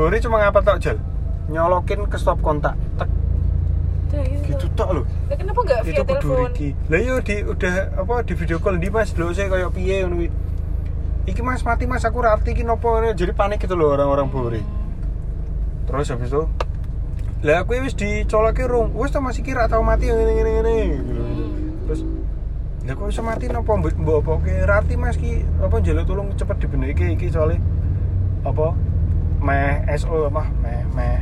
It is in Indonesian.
Bori cuma ngapa tok jal nyolokin ke stop kontak. Tek. Udah, gitu tok loh Lah, kenapa nggak itu via telepon? iki. Lah iya di udah apa di video call di mas? Lho saya kayak piye ngono iki mas mati mas. Aku ra iki nopo jadi panik gitu loh orang-orang Bori. Terus habis itu lah aku wis dicoloke rung wis to masih kira tau mati ngene ngene ngene. Gitu loh. terus lah kok iso mati nopo mbok mbok opoke rati mas ki apa njaluk tolong cepet dibenerke iki soalnya apa meh SO apa? Meh meh